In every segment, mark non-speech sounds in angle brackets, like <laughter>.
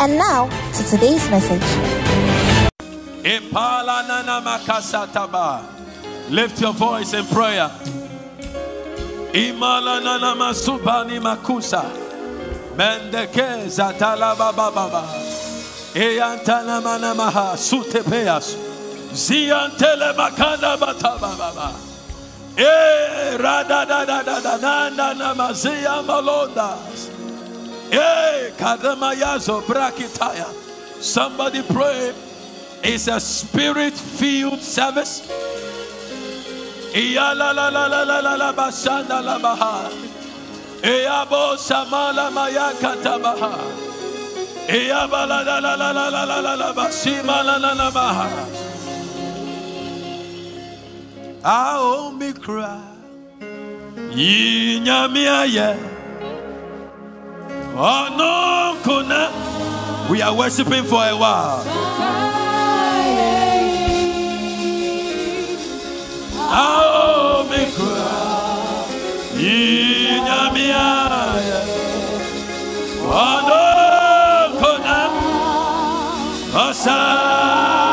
And now to today's message. Lift your voice in prayer. Imala nana masubani makusa. Mendeke zatala baba baba. Eyantala Mendekeza talabababa. Eyantanamanaha sutepeas. Ziantele makanda batababa. E eh, radadadadadana namazia malondas. Brakitaya. Somebody pray. It's a spirit filled service. Eyabo samala maya katabaha. Eyabala la la la la la la la la basima la la la baha. Ao mikra. Yinyamia ye. Oh no. We are worshiping for a while. Oh, Ao mikra. Inyamiaya Wano oh, Kona Osaye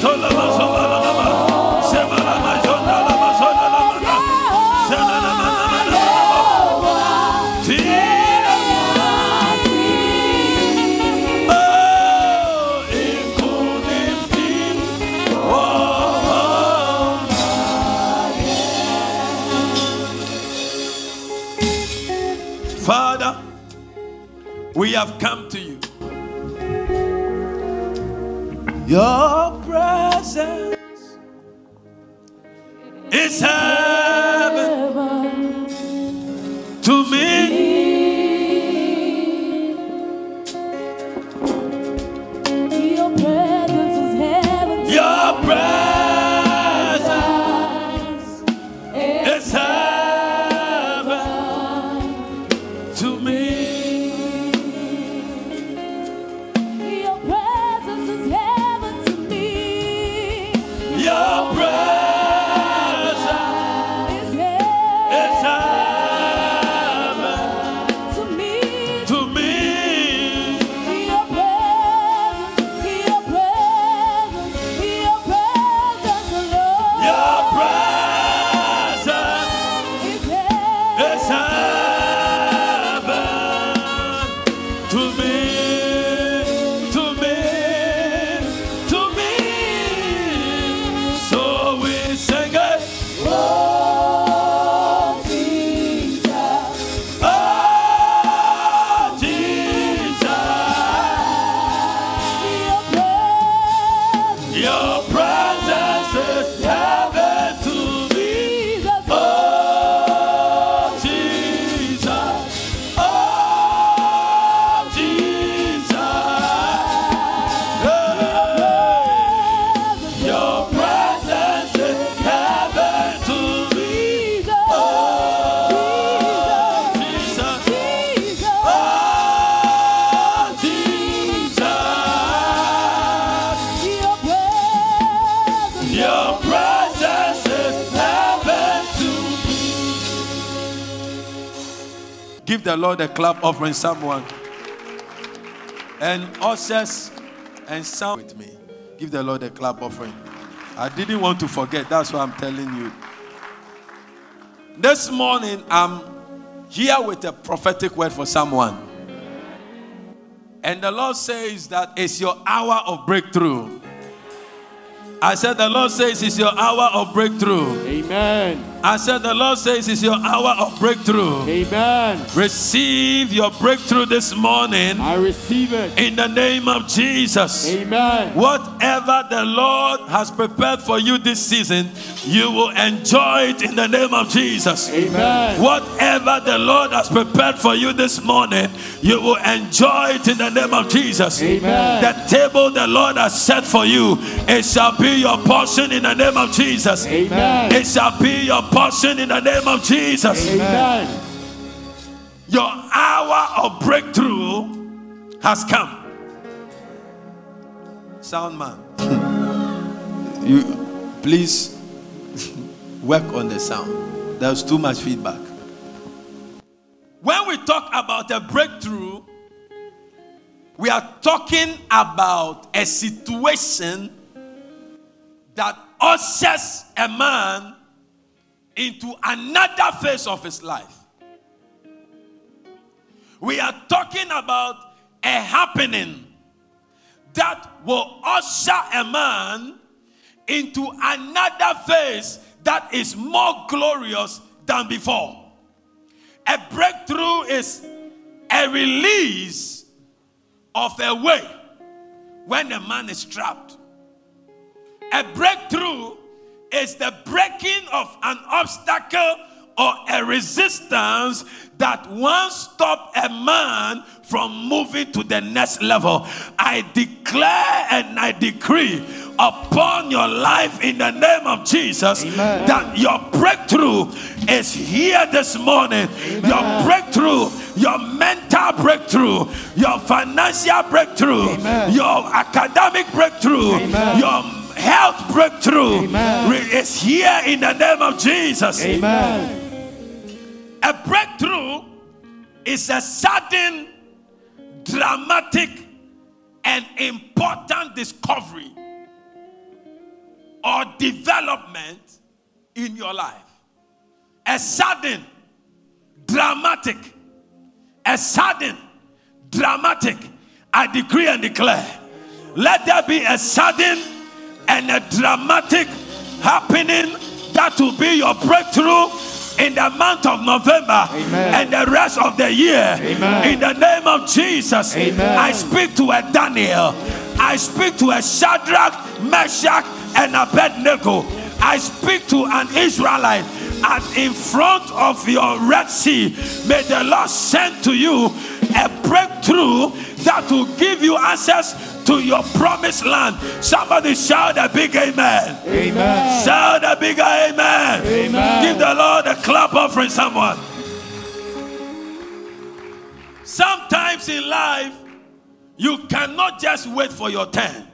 Tolo the Lord a clap offering, someone. And ushers and sound with me. Give the Lord a clap offering. I didn't want to forget. That's why I'm telling you. This morning, I'm here with a prophetic word for someone. And the Lord says that it's your hour of breakthrough. I said, The Lord says it's your hour of breakthrough. Amen. I said, The Lord says it's your hour of breakthrough. Amen. Receive your breakthrough this morning I receive it. in the name of Jesus. Amen. Whatever the Lord has prepared for you this season, you will enjoy it in the name of Jesus. Amen. Whatever the Lord has prepared for you this morning, you will enjoy it in the name of Jesus. Amen. The table the Lord has set for you, it shall be your portion in the name of Jesus. Amen. It shall be your portion in the name of Jesus. Amen. Your hour of breakthrough has come. Sound man, <laughs> you please <laughs> work on the sound. There's too much feedback. When we talk about a breakthrough, we are talking about a situation that ushers a man into another phase of his life. We are talking about a happening that will usher a man into another phase that is more glorious than before. A breakthrough is a release of a way when a man is trapped. A breakthrough is the breaking of an obstacle or a resistance that once stop a man from moving to the next level. I declare and I decree upon your life in the name of Jesus Amen. that your breakthrough is here this morning. Your breakthrough, your mental breakthrough, your financial breakthrough, Amen. your academic breakthrough, Amen. your health breakthrough Amen. is here in the name of Jesus. Amen. A breakthrough is a sudden, dramatic, and important discovery or development in your life. A sudden, dramatic, a sudden, dramatic. I decree and declare let there be a sudden and a dramatic happening that will be your breakthrough in the month of November Amen. and the rest of the year. Amen. In the name of Jesus, Amen. I speak to a Daniel. I speak to a Shadrach, Meshach, and Abednego. I speak to an Israelite. And in front of your Red Sea, may the Lord send to you a breakthrough that will give you access to your promised land. Somebody shout a big amen. Amen. Shout a big amen. Amen. Give the Lord a clap offering, someone. Sometimes in life, you cannot just wait for your turn.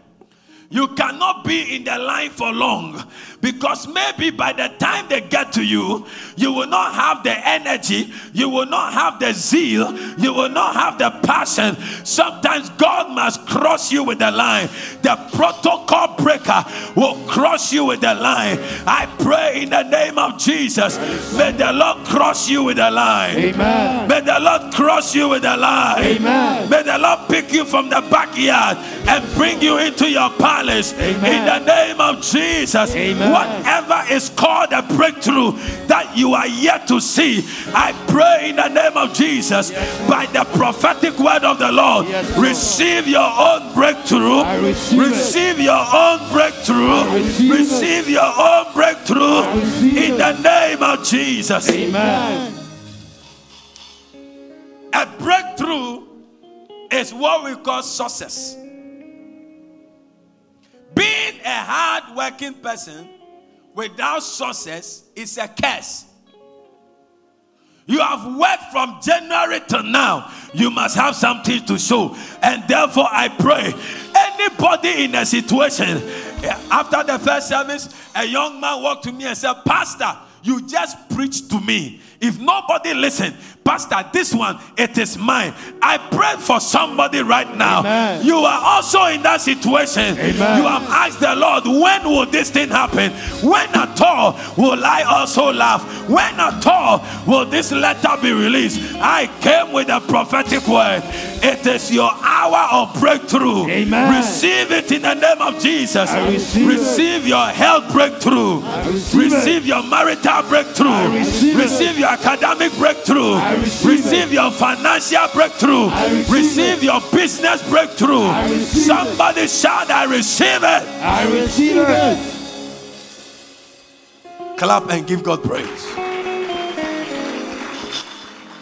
You cannot be in the line for long because maybe by the time they get to you, you will not have the energy, you will not have the zeal, you will not have the passion. Sometimes God must cross you with the line. The protocol breaker will cross you with the line. I pray in the name of Jesus, may the Lord cross you with the line. Amen. May the Lord cross you with the line. Amen. May the Lord pick you from the backyard and bring you into your palace. Amen. In the name of Jesus. Amen. Whatever is called a breakthrough that you are yet to see, I pray in the name of Jesus by the prophetic word of the Lord. Receive your own breakthrough. Receive your own breakthrough. receive your own breakthrough in the name of Jesus. Amen. A breakthrough is what we call success. Being a hard working person without success is a curse. You have worked from January to now. You must have something to show. And therefore, I pray anybody in a situation, eh, after the first service, a young man walked to me and said, Pastor, you just preached to me. If nobody listen, Pastor, this one, it is mine. I pray for somebody right now. Amen. You are also in that situation. Amen. You have asked the Lord, when will this thing happen? When at all will I also laugh? When at all will this letter be released? I came with a prophetic word. It is your hour of breakthrough. Amen. Receive it in the name of Jesus. I receive receive your health breakthrough. receive it. receive your marital breakthrough. I receive receive your academic breakthrough. Receive receive your financial breakthrough. Receive receive your business breakthrough. I receive it. Somebody shout, I receive it. I receive it. Clap and give God praise.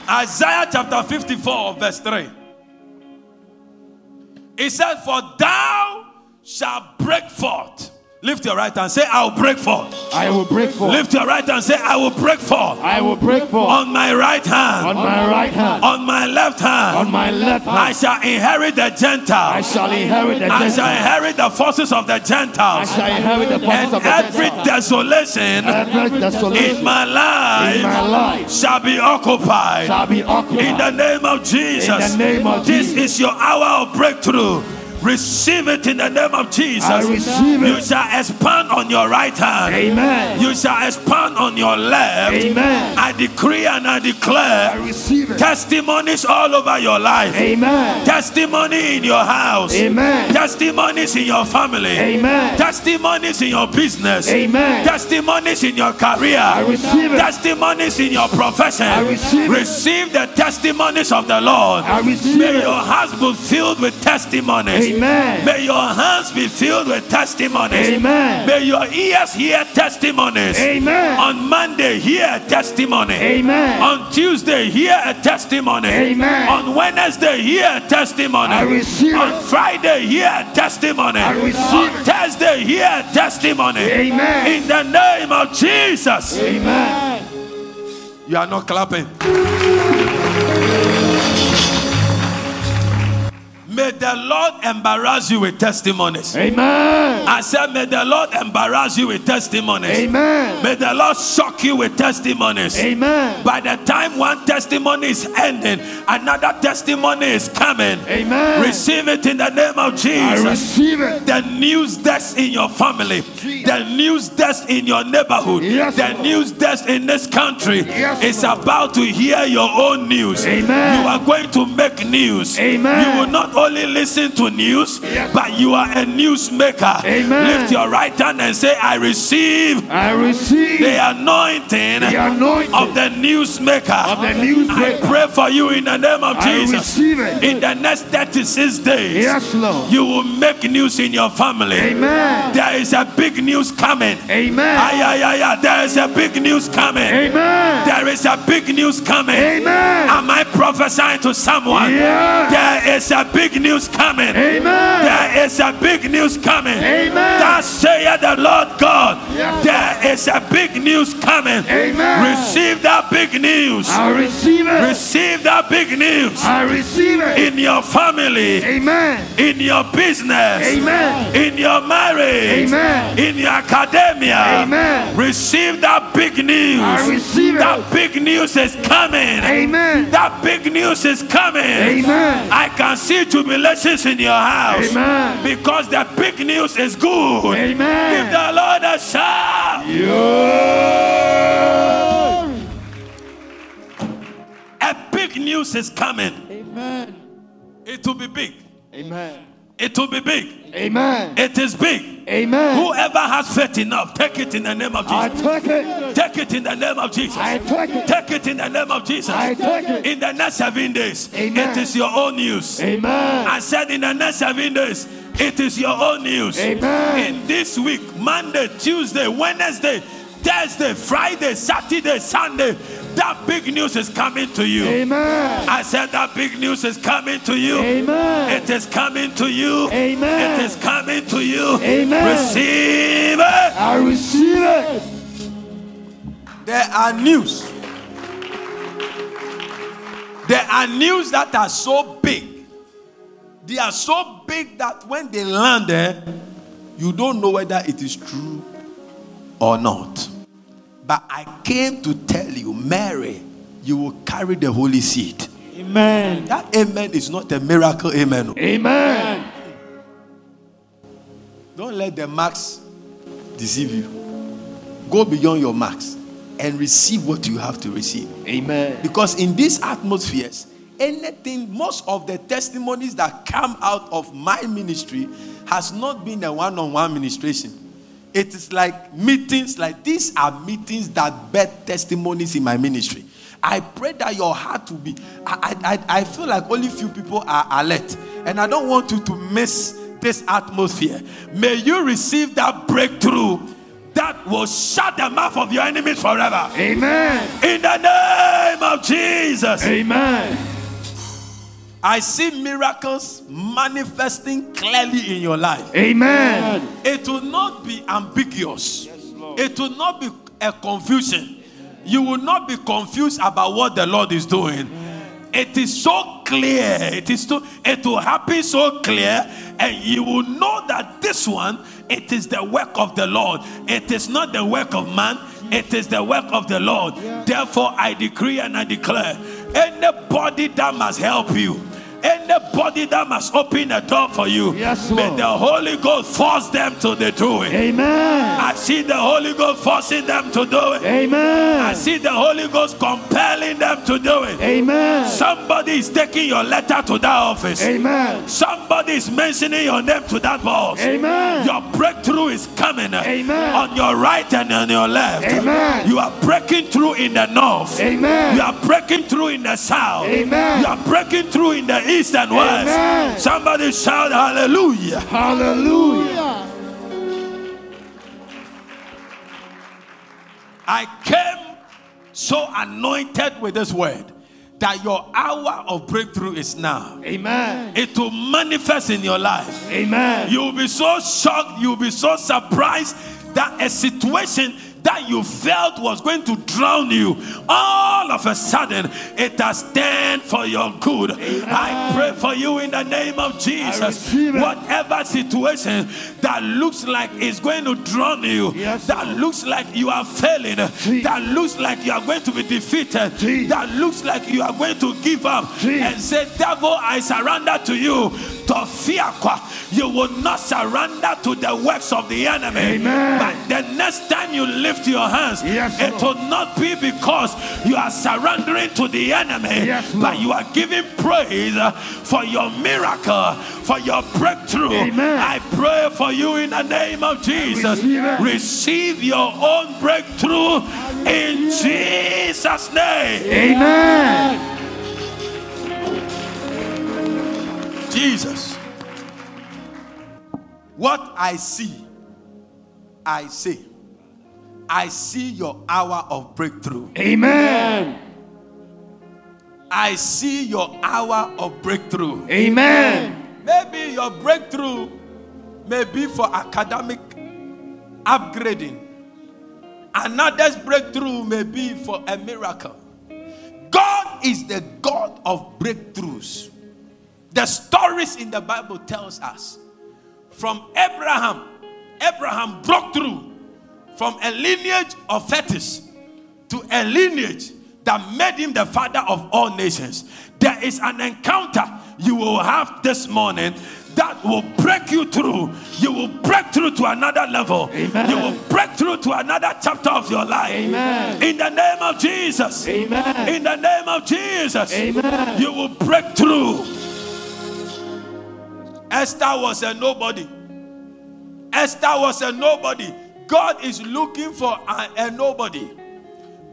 Isaiah chapter 54, verse 3. It said, For thou shalt break forth. Lift your right hand, say, I will break forth. I will break forth. Lift your right hand, and say, I will break forth. I will break forth. On my right hand, On my right hand. on my left hand, On my left hand. I shall inherit the Gentiles. I shall inherit the Gentiles. I shall inherit the forces of the Gentiles. I shall inherit the forces And of the every Gentiles. desolation Every desolation in my life, in my life shall be occupied. shall be occupied. In the name of Jesus. In the name of this Jesus. is your hour of breakthrough. Receive it in the name of Jesus. I receive it. You shall expand on your right hand. Amen. You shall expand on your left. Amen. I decree and I declare. I receive it. testimonies all over your life. Amen. Testimony in your house. Amen. Testimonies in your family. Amen. Testimonies in your business. Amen. Testimonies in your career. I receive it. Testimonies in your profession. I receive it. Receive the testimonies of the Lord. I receive May it. your hearts be filled with testimonies. Amen. May your hands be filled with testimonies. Amen. May your ears hear testimonies. Amen. On Monday, hear a testimony. Amen. On Tuesday, hear a testimony. Amen. On Wednesday, hear a testimony. I receive On. Friday, hear a testimony. I receive On. Thursday, hear a testimony. Amen. In the name of Jesus. Amen. You are not clapping. May the Lord embarrass you with testimonies. Amen. I said, May the Lord embarrass you with testimonies. Amen. May the Lord shock you with testimonies. Amen. By the time one testimony is ending, another testimony is coming. Amen. Receive it in the name of I Jesus. receive it. The news desk in your family, the news desk in your neighborhood, Yes, the Lord. news desk in this country Yes, is Lord. about to hear your own news. Amen. You are going to make news. Amen. You will not only listen to news, Yes. but you are a newsmaker. Amen. Lift your right hand and say, I receive I receive the anointing the anointing of the newsmaker. of the I newsmaker. pray for you in the name of I Jesus. In the next 36 days, Yes, Lord. you will make news in your family. Amen. There is a big news coming. Amen. Ay, ay, ay, ay. There is a big news coming. Amen. There is a big news coming. Amen. Am I prophesying to someone? Yeah. There is a big news coming. Amen. There is a big news coming. Amen. Thus saith the Lord God. Yes. There is a big news coming. Amen. Receive that big news. I receive it. Receive that big news I receive it. in your family, Amen. in your business, Amen. in your marriage, Amen. in your academia. Amen. Receive that big news. I receive it. That big news is coming. Amen. That big news is coming. Amen. I can see jubilations in your house. Amen. Because the big news is good. Amen. Give the Lord a shout. A big news is coming. Amen. It will be big. Amen. It will be big. Amen. It is big. Amen. Whoever has faith enough, take it in the name of Jesus. I take it. Take it in the name of Jesus. I take it. Take it in the name of Jesus. I take it. In the next seven days, Amen. it is your own news. Amen. I said in the next seven days, it is your own news. Amen. In this week, Monday, Tuesday, Wednesday, Thursday, Friday, Saturday, Sunday, that big news is coming to you. Amen. I said that big news is coming to you. Amen. It is coming to you. Amen. It is coming to you. Amen. Receive it. I receive it. There are news. There are news that are so big. They are so big that when they land there, you don't know whether it is true or not. But I came to tell you, Mary, you will carry the holy seed. Amen. That amen is not a miracle amen. Amen. Don't let the marks deceive you. Go beyond your marks and receive what you have to receive. Amen. Because in these atmospheres, anything, most of the testimonies that come out of my ministry has not been a one on one ministration. It is like meetings, like these are meetings that birth testimonies in my ministry. I pray that your heart will be. I, I, I- I feel like only few people are alert, and I don't want you to miss this atmosphere. May you receive that breakthrough that will shut the mouth of your enemies forever. Amen. In the name of Jesus, Amen. I see miracles manifesting clearly in your life. Amen. It will not be ambiguous, it will not be a confusion. You will not be confused about what the Lord is doing. It is so clear, it is so, it will happen so clear, and you will know that this one it is the work of the Lord, it is not the work of man. It is the work of the Lord. Therefore, I decree and I declare anybody that must help you, anybody that must open a door for you, Yes, may the Holy Ghost force them to the doing. Amen. I see the Holy Ghost forcing them to do it. Amen. I see the Holy Ghost compelling them to do it. Amen. Somebody is taking your letter to that office. Amen. Somebody is mentioning your name to that boss. Amen. Your breakthrough is coming uh, Amen. on your right and on your left. Amen. You are breaking through in the north. Amen. You are breaking through in the south. Amen. You are breaking through in the east and west. Amen. Somebody shout hallelujah. Hallelujah. I came so anointed with this word that your hour of breakthrough is now. Amen. It will manifest in your life. Amen. You will be so shocked, you will be so surprised that a situation that you felt was going to drown you, all of a sudden it has turned for your good. I pray for you in the name of Jesus. Whatever situation that looks like is going to drown you, Yes, that looks like you are failing, that looks like you are going to be defeated, Jesus. that looks like you are going to give up Jesus. and say, Devil, I surrender to you. To fear, you will not surrender to the works of the enemy. Amen. But the next time you lift lift your hands, Yes, it Lord. will not be because you are surrendering to the enemy, Yes, but you are giving praise for your miracle, for your breakthrough. Amen. I pray for you in the name of Jesus. receive. Receive your own breakthrough in Jesus' name. Amen. Jesus. What I see, I say, I see your hour of breakthrough. Amen. I see your hour of breakthrough. Amen. Maybe your breakthrough may be for academic upgrading. Another's breakthrough may be for a miracle. God is the God of breakthroughs. The stories in the Bible tells us from Abraham, Abraham broke through from a lineage of fetish to a lineage that made him the father of all nations. There is an encounter you will have this morning that will break you through. You will break through to another level. Amen. You will break through to another chapter of your life. Amen. In the name of Jesus. Amen. In the name of Jesus. Amen. You will break through. Esther was a nobody. Esther was a nobody. God is looking for a, a nobody.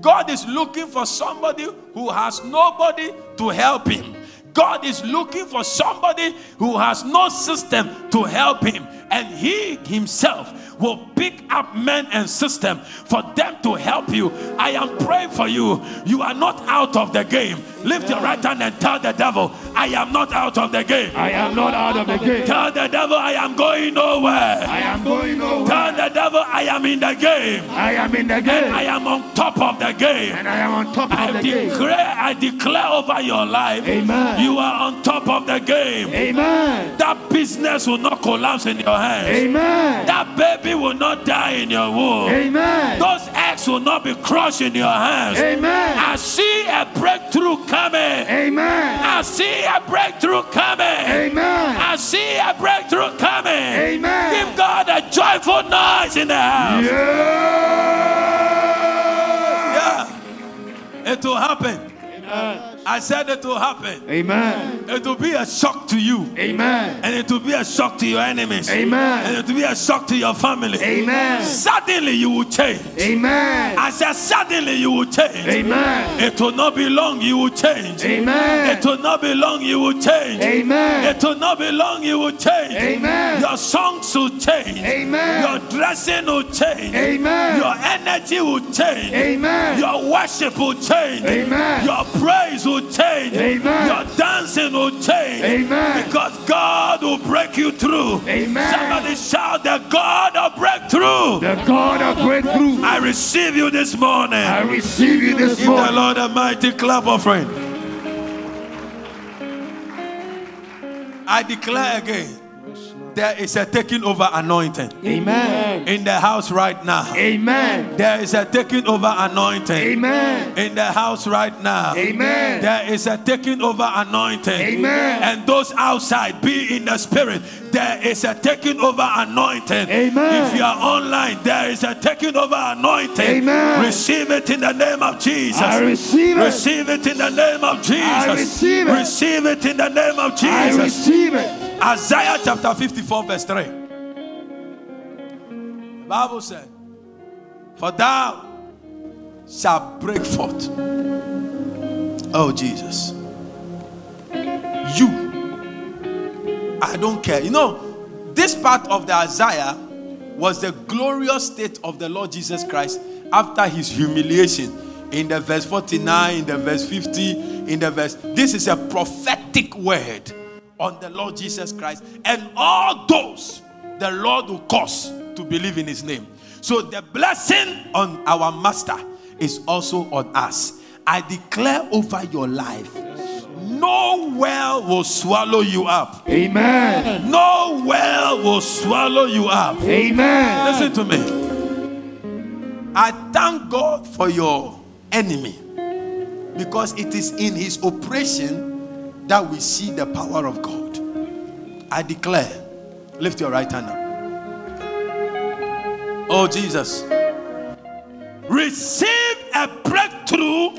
God is looking for somebody who has nobody to help him. God is looking for somebody who has no system to help him. And he himself will pick up men and system for them to help you. I am praying for you. You are not out of the game. Lift your right hand and tell the devil, I am not out of the game. I am not out of the game. Tell the devil, I am going nowhere. I am going nowhere. Tell the devil, I am in the game. I am in the And game. I am on top of the game. And I am on top I of the game. declare, I declare over your life, Amen. you are on top of the game. Amen. That business will not collapse in your hands. Amen. That baby will not die in your womb. Amen. Those eggs will not be crushed in your hands. Amen. I see a breakthrough coming. Amen. I see a breakthrough coming. Amen. I see a breakthrough coming. Amen. Give God a joyful noise in the house. Yeah. Yeah. It will happen. I said it will happen. Amen. It will be a shock to you. Amen. And it will be a shock to your enemies. Amen. And it will be a shock to your family. Amen. Suddenly you will change. Amen. I said, suddenly you will change. Amen. It will not be long, you will change. Amen. It will not be long, you will change. Amen. It will not be long, you will change. Amen. Your songs will change. Amen. Your dressing will change. Amen. Your energy will change. Amen. Your worship will change. Amen. Your praise will change. Amen. Your dancing will change. Amen. Because God will break you through. Amen. Somebody shout the God of breakthrough. The God of breakthrough. I receive you this morning. I receive you this Give the. Lord a mighty clap offering. I declare again, there is a taking over anointing Amen. in the house right now. Amen. There is a taking over anointing Amen. in the house right now. Amen. There is a taking over anointing. Amen. And those outside, be in the spirit. There is a taking over anointing. Amen. If you are online, there is a taking over anointing. Amen. Receive it in the name of Jesus. I receive it. Receive it in the name of Jesus. I receive it. Receive it in the name of Jesus. I receive it. Isaiah chapter 54, verse 3. The Bible said, For thou shalt break forth. Oh, Jesus. You. I don't care. You know, this part of the Isaiah was the glorious state of the Lord Jesus Christ after his humiliation. In the verse 49, in the verse 50, in the verse. This is a prophetic word on the Lord Jesus Christ and all those the Lord will cause to believe in his name. So the blessing on our master is also on us. I declare over your life no well will swallow you up. Amen. No well will swallow you up. Amen. Listen to me. I thank God for your enemy because it is in his operation that we see the power of God. I declare, lift your right hand up. Oh, Jesus. Receive a breakthrough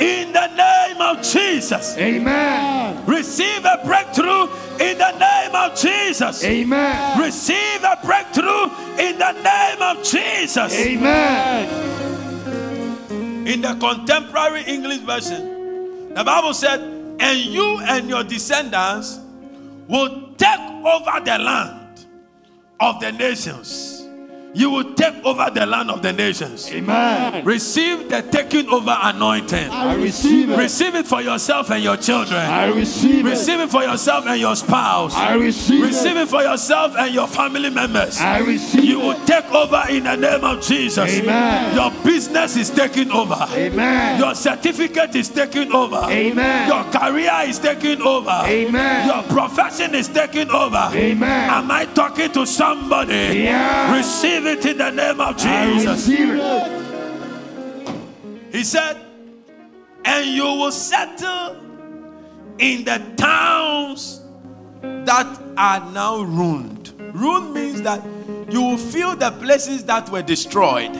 in the name of Jesus. Amen. Receive a breakthrough in the name of Jesus. Amen. Receive a breakthrough in the name of Jesus. Amen. In the contemporary English version, the Bible said, And you and your descendants will take over the land of the nations. You will take over the land of the nations. Amen. Receive the taking over anointing. I receive it. Receive it for yourself and your children. I receive it. Receive it for yourself and your spouse. I receive Receive it. it for yourself and your family members. I receive it. You will take over in the name of Jesus. Amen. Your business is taking over. Amen. Your certificate is taking over. Amen. Your career is taking over. Amen. Your profession is taking over. Amen. Am I talking to somebody? Yeah. Receive it in the name of Jesus. receive. He said, and you will settle in the towns that are now ruined. Ruined means that you will feel the places that were destroyed.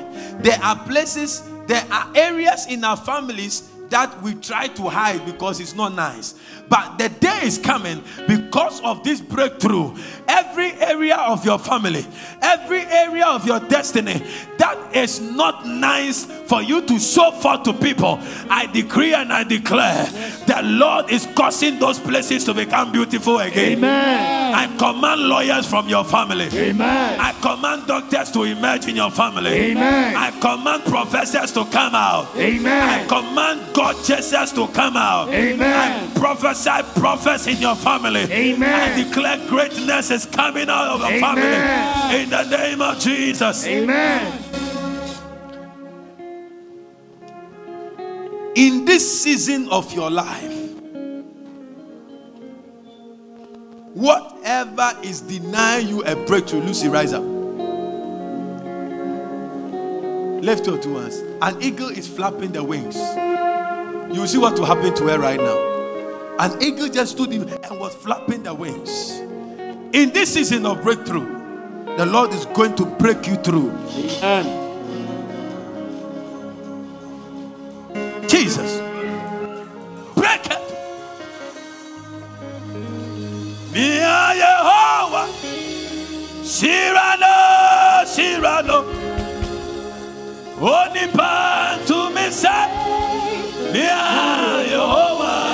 There are places, there are areas in our families that we try to hide because it's not nice. But the day is coming because of this breakthrough. Every area of your family, every area of your destiny that is not nice for you to show forth to people, I decree and I declare the Lord is causing those places to become beautiful again. Amen. I command lawyers from your family. Amen. I command doctors to emerge in your family. Amen. I command professors to come out. Amen. I command God chasers to come out. Amen. I prophesy prophets in your family. Amen. I declare greatness is coming out of your Amen. family. In the name of Jesus. Amen. In this season of your life, whatever is denying you a breakthrough, Lucy, rise up. Lift your two hands. An eagle is flapping the wings. You see what will happen to her right now. An eagle just stood in and was flapping the wings. In this season of breakthrough, the Lord is going to break you through. Amen. Jesus. Break it. Mia Yehovah. Cyrano, Cyrano. Onipa to me Yehovah. Aye, Cyrano. To me. Mia Yehovah,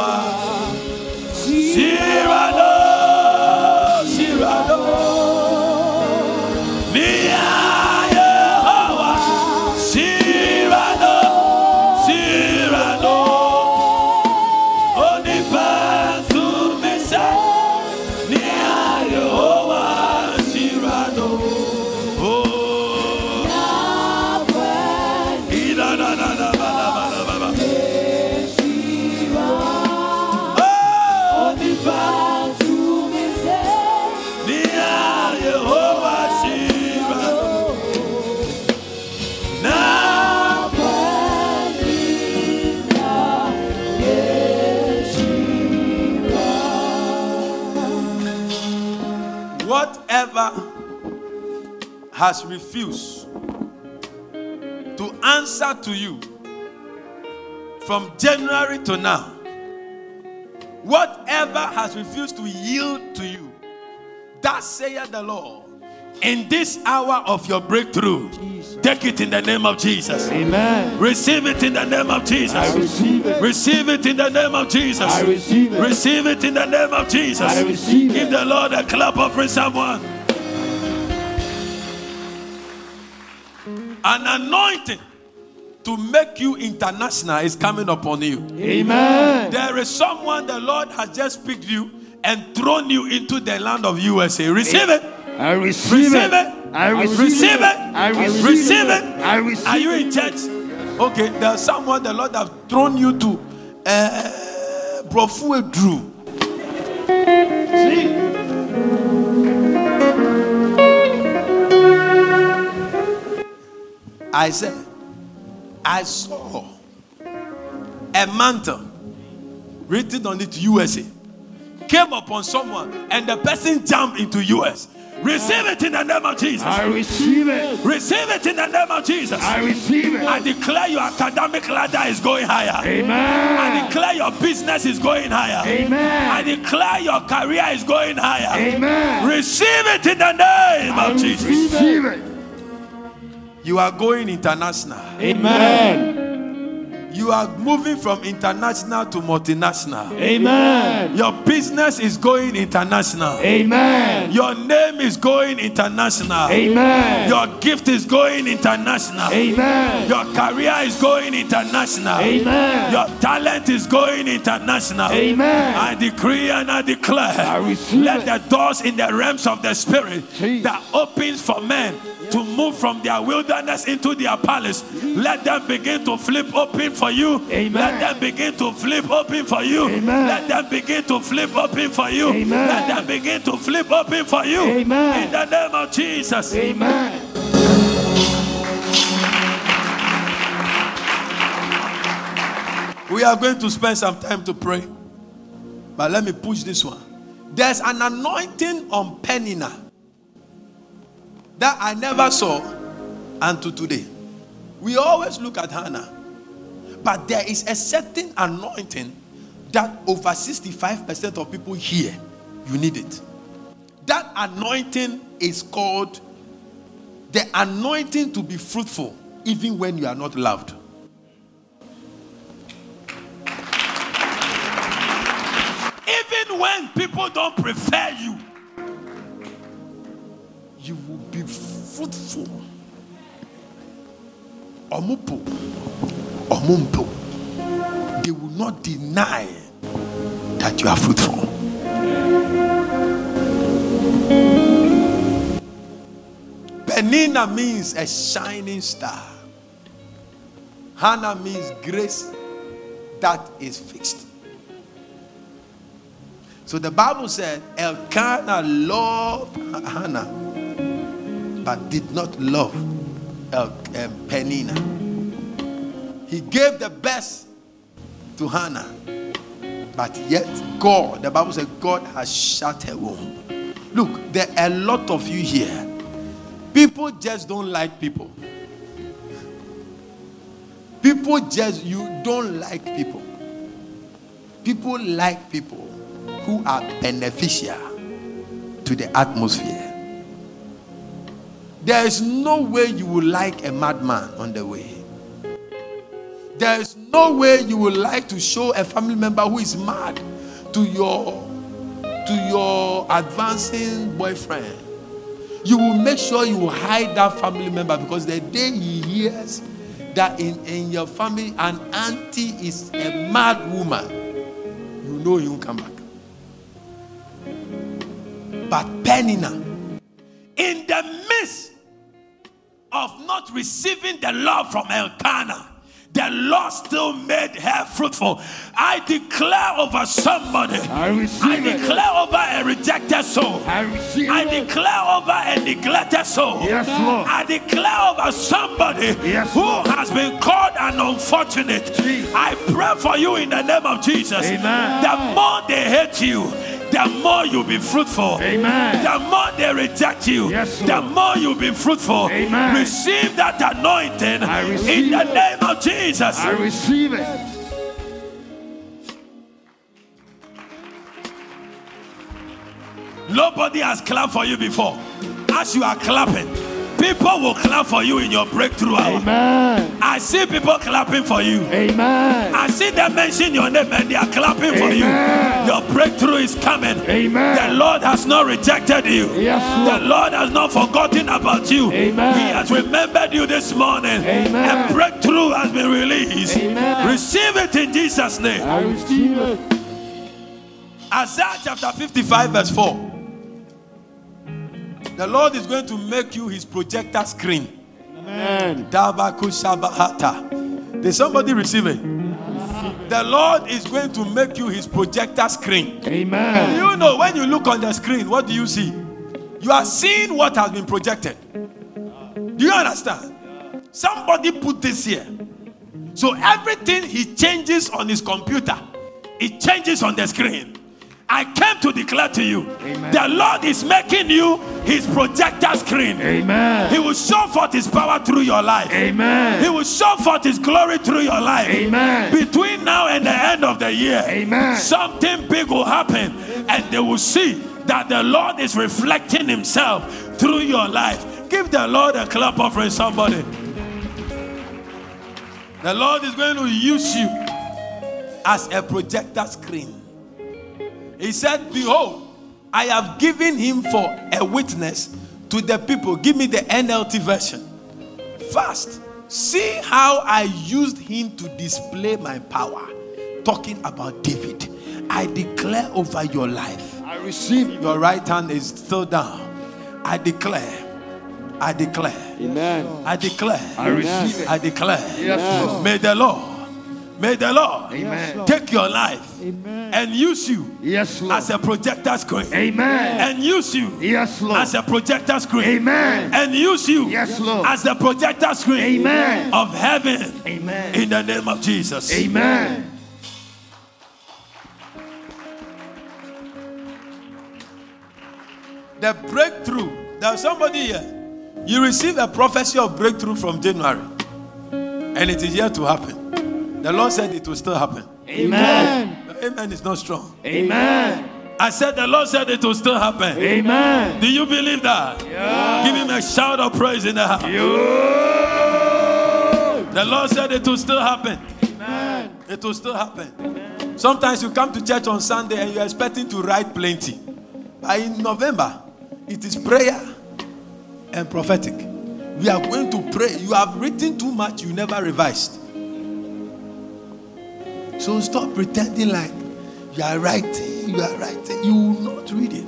to answer to you from January to now, whatever has refused to yield to you, that saith the Lord, in this hour of your breakthrough, take it in the name of Jesus. Amen. Receive it in the name of Jesus. I receive it. Receive it in the name of Jesus. I receive it. Receive it in the name of Jesus. I receive Give it. the Lord a clap offering someone. An anointing to make you international is coming upon you. Amen. There is someone the Lord has just picked you and thrown you into the land of USA. Receive it. I receive Receive it. it. I receive, Receive it. it. I receive, Receive it. it. I receive it. Are you in church? Okay, there's someone the Lord have thrown you to. Uh, Brofu Drew. I said, I saw a mantle written on it USA came upon someone and the person jumped into US. Receive it in the name of Jesus. I receive it. Receive it in the name of Jesus. I receive it. I declare your academic ladder is going higher. Amen. I declare your business is going higher. Amen. I declare your career is going higher. Amen. Receive it in the name I of Jesus. receive it. You are going international. Amen. You are moving from international to multinational. Amen. Your business is going international. Amen. Your name is going international. Amen. Your gift is going international. Amen. Your career is going international. Amen. Your talent is going international. Amen. I decree and I declare. I let the doors in the realms of the spirit Jesus. that opens for men to move from their wilderness into their palace. Let them begin to flip open for you. Amen. Let them begin to flip open for you. Amen. Let them begin to flip open for you. Amen. Let them begin to flip open for you. Amen. In the name of Jesus. Amen. We are going to spend some time to pray. But let me push this one. There's an anointing on Penina that I never saw until today. We always look at Hannah, but there is a certain anointing that over 65% of people here, you need it. That anointing is called the anointing to be fruitful, even when you are not loved. Even when people don't prefer you, you will be fruitful. Omupo, omumpo. They will not deny that you are fruitful. Penina means a shining star. Hannah means grace that is fixed. So the Bible said Elkanah loved Hannah, but did not love El- um, Penina. He gave the best to Hannah, but yet God, the Bible says, God has shut her womb. Look, there are a lot of you here. People just don't like people. People just, you don't like people. People like people who are beneficial to the atmosphere. There is no way you will like a madman on the way. There is no way you would like to show a family member who is mad to your to your advancing boyfriend. You will make sure you hide that family member because the day he hears that in, in your family an auntie is a mad woman, you know he won't come back. But Penina, in the midst of not receiving the love from Elkanah, the Lord still made her fruitful. I declare over somebody. I receive I it. declare over a rejected soul. I receive I it. declare over a neglected soul. Yes, Lord. I declare over somebody Yes, who Lord. has been called an unfortunate. Jesus. I pray for you in the name of Jesus. Amen. The more they hate you, the more you'll be fruitful. Amen. The more they reject you, Yes, the more you'll be fruitful. Amen. Receive that anointing in the it. name of Jesus. I receive it. Nobody has clapped for you before. As you are clapping, people will clap for you in your breakthrough hour. Amen. I see people clapping for you. Amen. I see them mention your name and they are clapping for you. Your breakthrough is coming. Amen. The Lord has not rejected you. Yes, The Lord. Lord has not forgotten about you. Amen. He has remembered you this morning. Amen. A breakthrough has been released. Amen. Receive it in Jesus' name. I receive it. Isaiah chapter 55, verse 4. The Lord is going to make you his projector screen. Amen. Did somebody receive it? The Lord is going to make you his projector screen. Amen. You know, when you look on the screen, what do you see? You are seeing what has been projected. Do you understand? Somebody put this here. So everything he changes on his computer, it changes on the screen. I came to declare to you Amen. the Lord is making you his projector screen. Amen. He will show forth his power through your life. Amen. He will show forth his glory through your life. Amen. Between now and the end of the year, Amen. something big will happen, and they will see that the Lord is reflecting himself through your life. Give the Lord a clap offering, somebody. The Lord is going to use you as a projector screen. He said, Behold, I have given him for a witness to the people. Give me the NLT version. First, see how I used him to display my power. Talking about David. I declare over your life. I receive. Your right hand is still down. I declare. I declare. Amen. I declare. I receive it. I declare. Yes, May the Lord, may the Lord Amen. take your life Amen. and use you Yes, Lord. as a projector screen. Amen. And use you Yes, Lord. as a projector screen. Amen. And use you Yes, Lord. as the projector screen Amen. of heaven Amen. in the name of Jesus. Amen. The breakthrough. There's somebody here. You received a prophecy of breakthrough from January, and it is yet to happen. The Lord said it will still happen. Amen. The amen is not strong. Amen. I said the Lord said it will still happen. Amen. Do you believe that? Give him a shout of praise in the house. The Lord said it will still happen. Amen. It will still happen. Sometimes you come to church on Sunday and you're expecting to write plenty. But in November, it is prayer and prophetic. We are going to pray. You have written too much, you never revised. So stop pretending like you are writing, you are writing. You will not read it.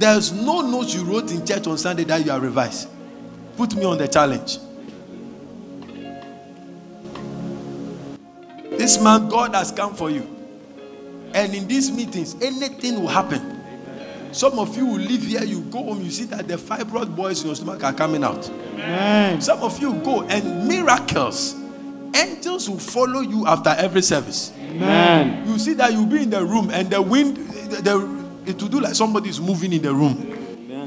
There's no notes you wrote in church on Sunday that you are revised. Put me on the challenge. This man, God has come for you. And in these meetings, anything will happen. Some of you will leave here, you go home, you see that the fibroid boys in your stomach are coming out. Amen. Some of you go and miracles, angels will follow you after every service. Amen. You see that you'll be in the room and the wind, the, the- it will do like somebody is moving in the room.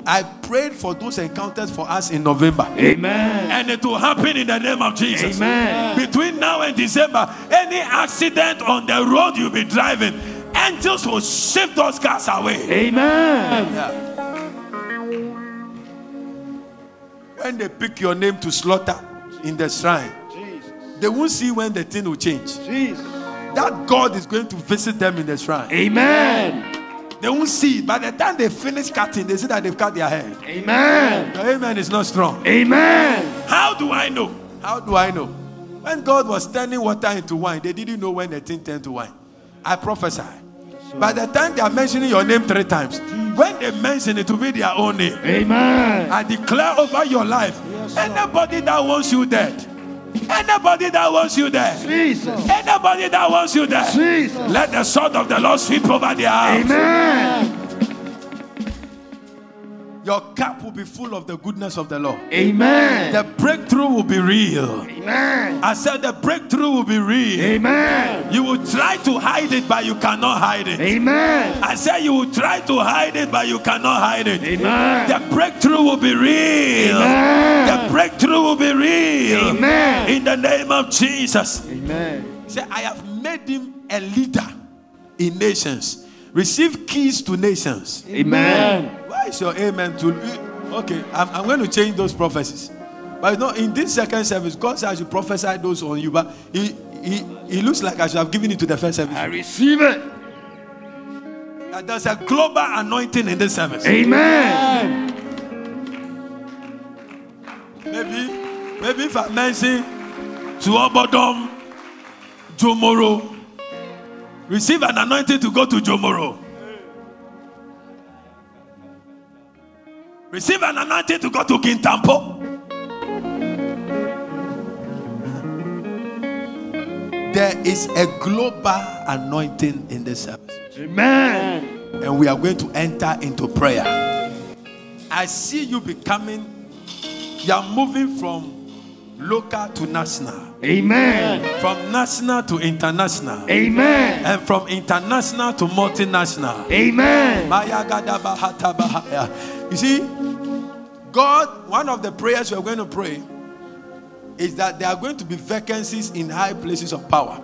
I prayed for those encounters for us in November. Amen. And it will happen in the name of Jesus. Amen. Between now and December, any accident on the road you'll be driving, angels will shift those cars away. Amen. Yeah. When they pick your name to slaughter in the shrine. They won't see when the thing will change. Jesus. That God is going to visit them in the shrine. Amen. They won't see. By the time they finish cutting, they see that they've cut their head. Amen. Your amen is not strong. Amen. How do I know? How do I know? When God was turning water into wine, they didn't know when the thing turned to wine. I prophesy. By the time they are mentioning your name three times, when they mention it to be their own name, Amen. I declare over your life anybody that wants you dead, anybody that wants you there. Jesus. anybody that wants you there. Jesus. let the sword of the Lord sweep over their house. Amen. Your cup will be full of the goodness of the Lord. Amen. The breakthrough will be real. Amen. I said the breakthrough will be real. Amen. You will try to hide it, but you cannot hide it. Amen. I said you will try to hide it, but you cannot hide it. Amen. The breakthrough will be real. Amen. The breakthrough will be real. Amen. In the name of Jesus. Amen. Say, I have made him a leader in nations. Receive keys to nations. Amen. Why is your amen to okay? I'm, I'm going to change those prophecies. But you know, in this second service, God says you prophesy those on you. But he, he, he looks like I should have given it to the first service. I receive it. Uh, There's a global anointing in this service. Amen. Maybe, maybe if I mention Tuobodom, Jomoro, receive an anointing to go to Jomoro. Receive an anointing to go to Kintampo. There is a global anointing in this service. Amen. and we are going to enter into prayer. I see you becoming, you are moving from local to national, Amen. from national to international, Amen. and from international to multinational. Amen. Maya gada bahata bahaya. You see, God, one of the prayers we are going to pray is that there are going to be vacancies in high places of power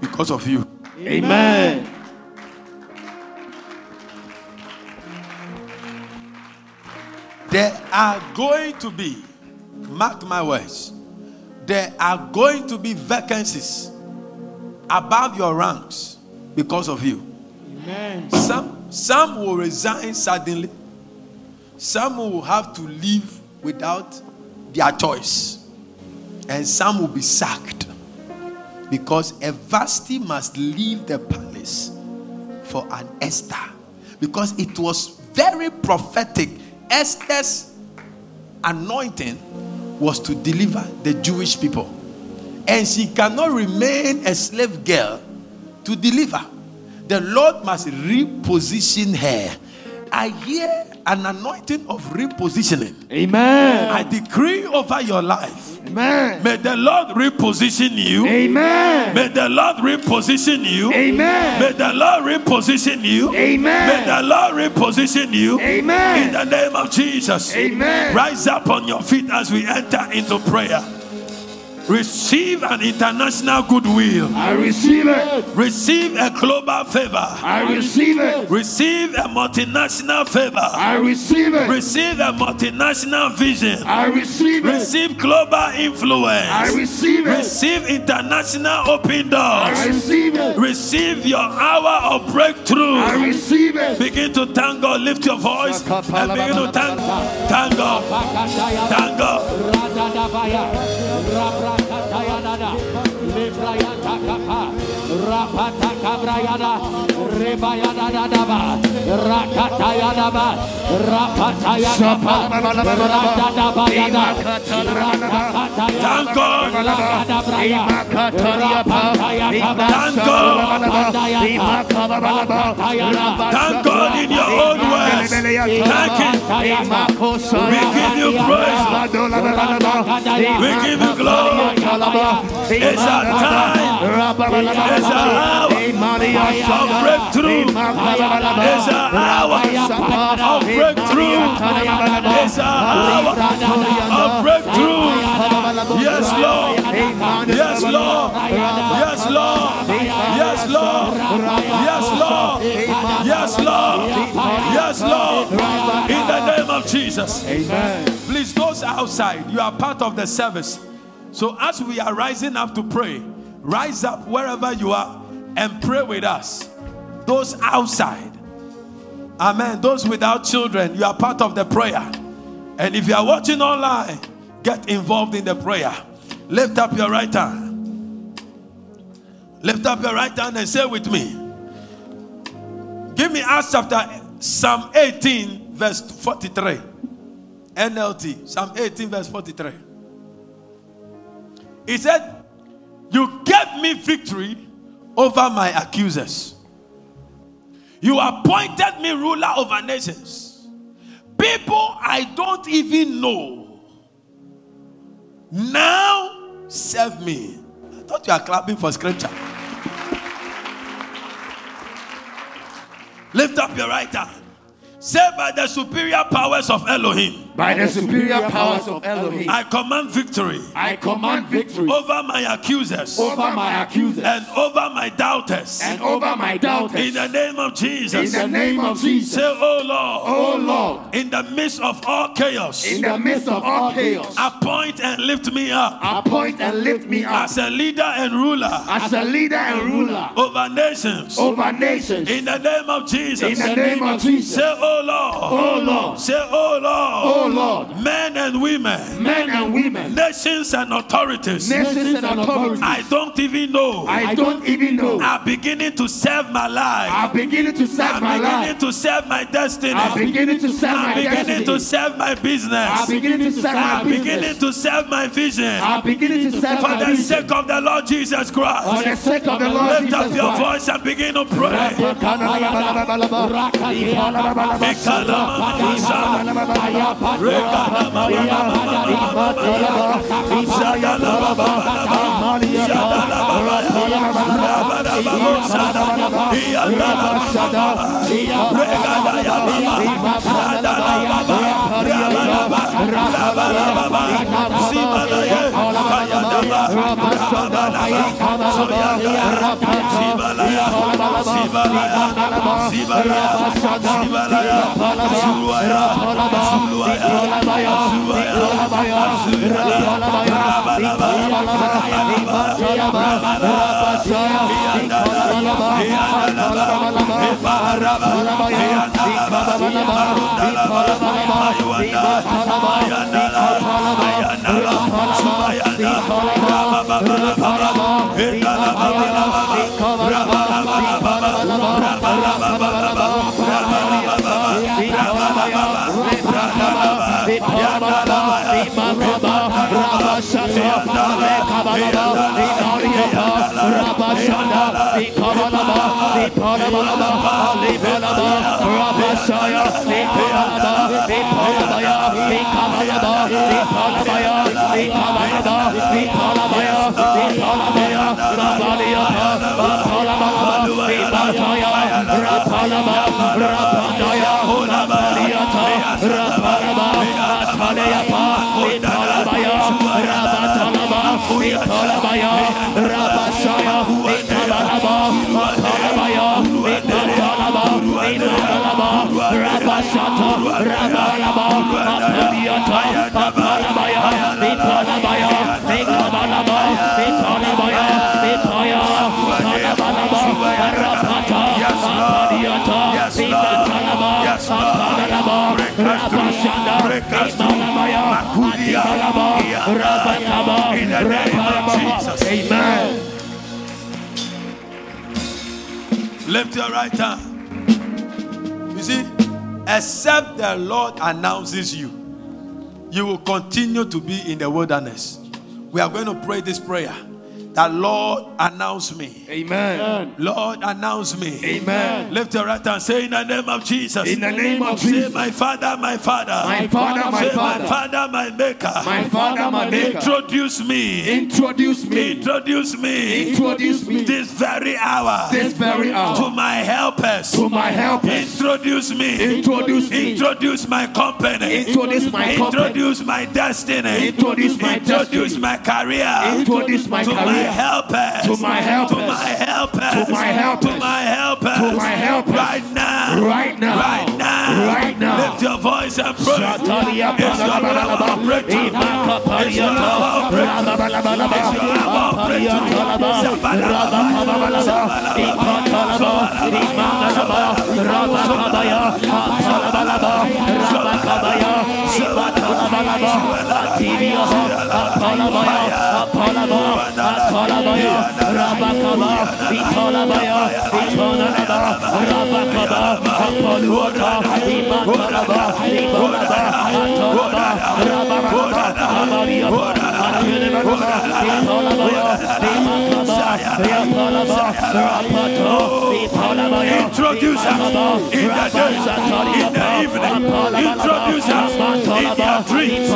because of you. Amen. There are going to be, mark my words, there are going to be vacancies above your ranks because of you. Amen. Some, some will resign suddenly, some will have to leave without their choice, and some will be sacked because a Vasti must leave the palace for an Esther because it was very prophetic. Esther's anointing was to deliver the Jewish people, and she cannot remain a slave girl to deliver. The Lord must reposition her. I hear an anointing of repositioning. Amen. I decree over your life. Amen. May the Lord reposition you. Amen. May the Lord reposition you. Amen. May the Lord reposition you. Amen. May the Lord reposition you. Amen. In the name of Jesus. Amen. Rise up on your feet as we enter into prayer. Receive an international goodwill. I receive it. Receive a global favor. I receive it. Receive a multinational favor. I receive it. Receive a multinational vision. I receive it. Receive global influence. I receive it. Receive international open doors. I receive it. Receive your hour of breakthrough. I receive it. Begin to thank God. Lift your voice and begin to thank, thank God. Thank God. Lebrayata Kapa, Radadabaya, Rabrakatayada, Lebrayatakapa, Rapatakabrayada, Rebayadadaba, Rakatayadaba, Rapatayadaba, Radadabayada, Thank God. Rakadabraya, Thank God in your own words. Thank Him. We give you praise. We give you glory. It's a time. It's hour of breakthrough. It's a hour of breakthrough. It's a hour of breakthrough. Yes, Lord. Yes, Lord. Yes, Lord. Yes, Lord. Yes, Lord. Yes, Lord. Yes, Lord. In the name of Jesus. Amen. Please, those outside, you are part of the service. So as we are rising up to pray, rise up wherever you are and pray with us. Those outside, amen. Those without children, you are part of the prayer. And if you are watching online, get involved in the prayer. Lift up your right hand. Lift up your right hand and say with me. Give me Acts chapter Psalm 18, verse 43. NLT, Psalm 18, verse 43. He said, You gave me victory over my accusers. You appointed me ruler over nations. People I don't even know now serve me. I thought you are clapping for scripture. Lift up your right hand. Say by the superior powers of Elohim, By the superior powers of Elohim, I command victory I command victory over my accusers over my accusers and over my doubters. and over my doubters. In the name of Jesus. In the name of Jesus. Say, Oh Lord, Oh Lord, in the midst of all chaos, in the midst of all chaos, appoint and lift me up appoint and lift me up as a leader and ruler as a leader and ruler over nations. over nations. In the name of Jesus. In the name of Jesus. Say, Oh Lord. Oh Lord, Say, Oh Lord. Oh Lord, men and women, men and women, nations and authorities, nations and authorities, I don't even know, I don't even know, are beginning to serve my life. are beginning to serve I'm my beginning to serve my destiny. are beginning to serve I'm my beginning destiny, to serve my business. are business. beginning to serve my I'm beginning business, to serve my vision. are beginning to serve For my the vision. sake of the Lord Jesus Christ. For Christ. the sake of the Lord Lift up your Christ. voice and begin to pray. Rekha, Maria, Maria, Maria, Maria, Maria, Maria, Rabba Rabba Sandala, Yes, Lord. Yes, Lord. In the name of Jesus. Amen. Lift your right hand. Except the Lord announces you, you will continue to be in the wilderness. We are going to pray this prayer that Lord announce me. Amen. Lord announce me. Amen. Lift your right hand. Say in the name of Jesus. In the name of Say Jesus. my father, my father. My father, my Say father. my father, my maker. My father, my maker. Introduce me. Introduce me. Introduce me. Introduce me This very hour. this very hour. to my helpers. to my helpers. Introduce me. Introduce me. Introduce my company. Introduce my company. Introduce my destiny. Introduce my destiny. Introduce my career. Introduce my career. Helpers. To my helpers. To my helpers. To my helpers. To my helpers. To my helpers. Right now. Right now. Right now. Right now. Lift your voice and pray. It's your hour of breakthrough. It's your hour of breakthrough. It's your hour of breakthrough. Zabala. Introduce her in the day, in the evening. Introduce her in their dreams.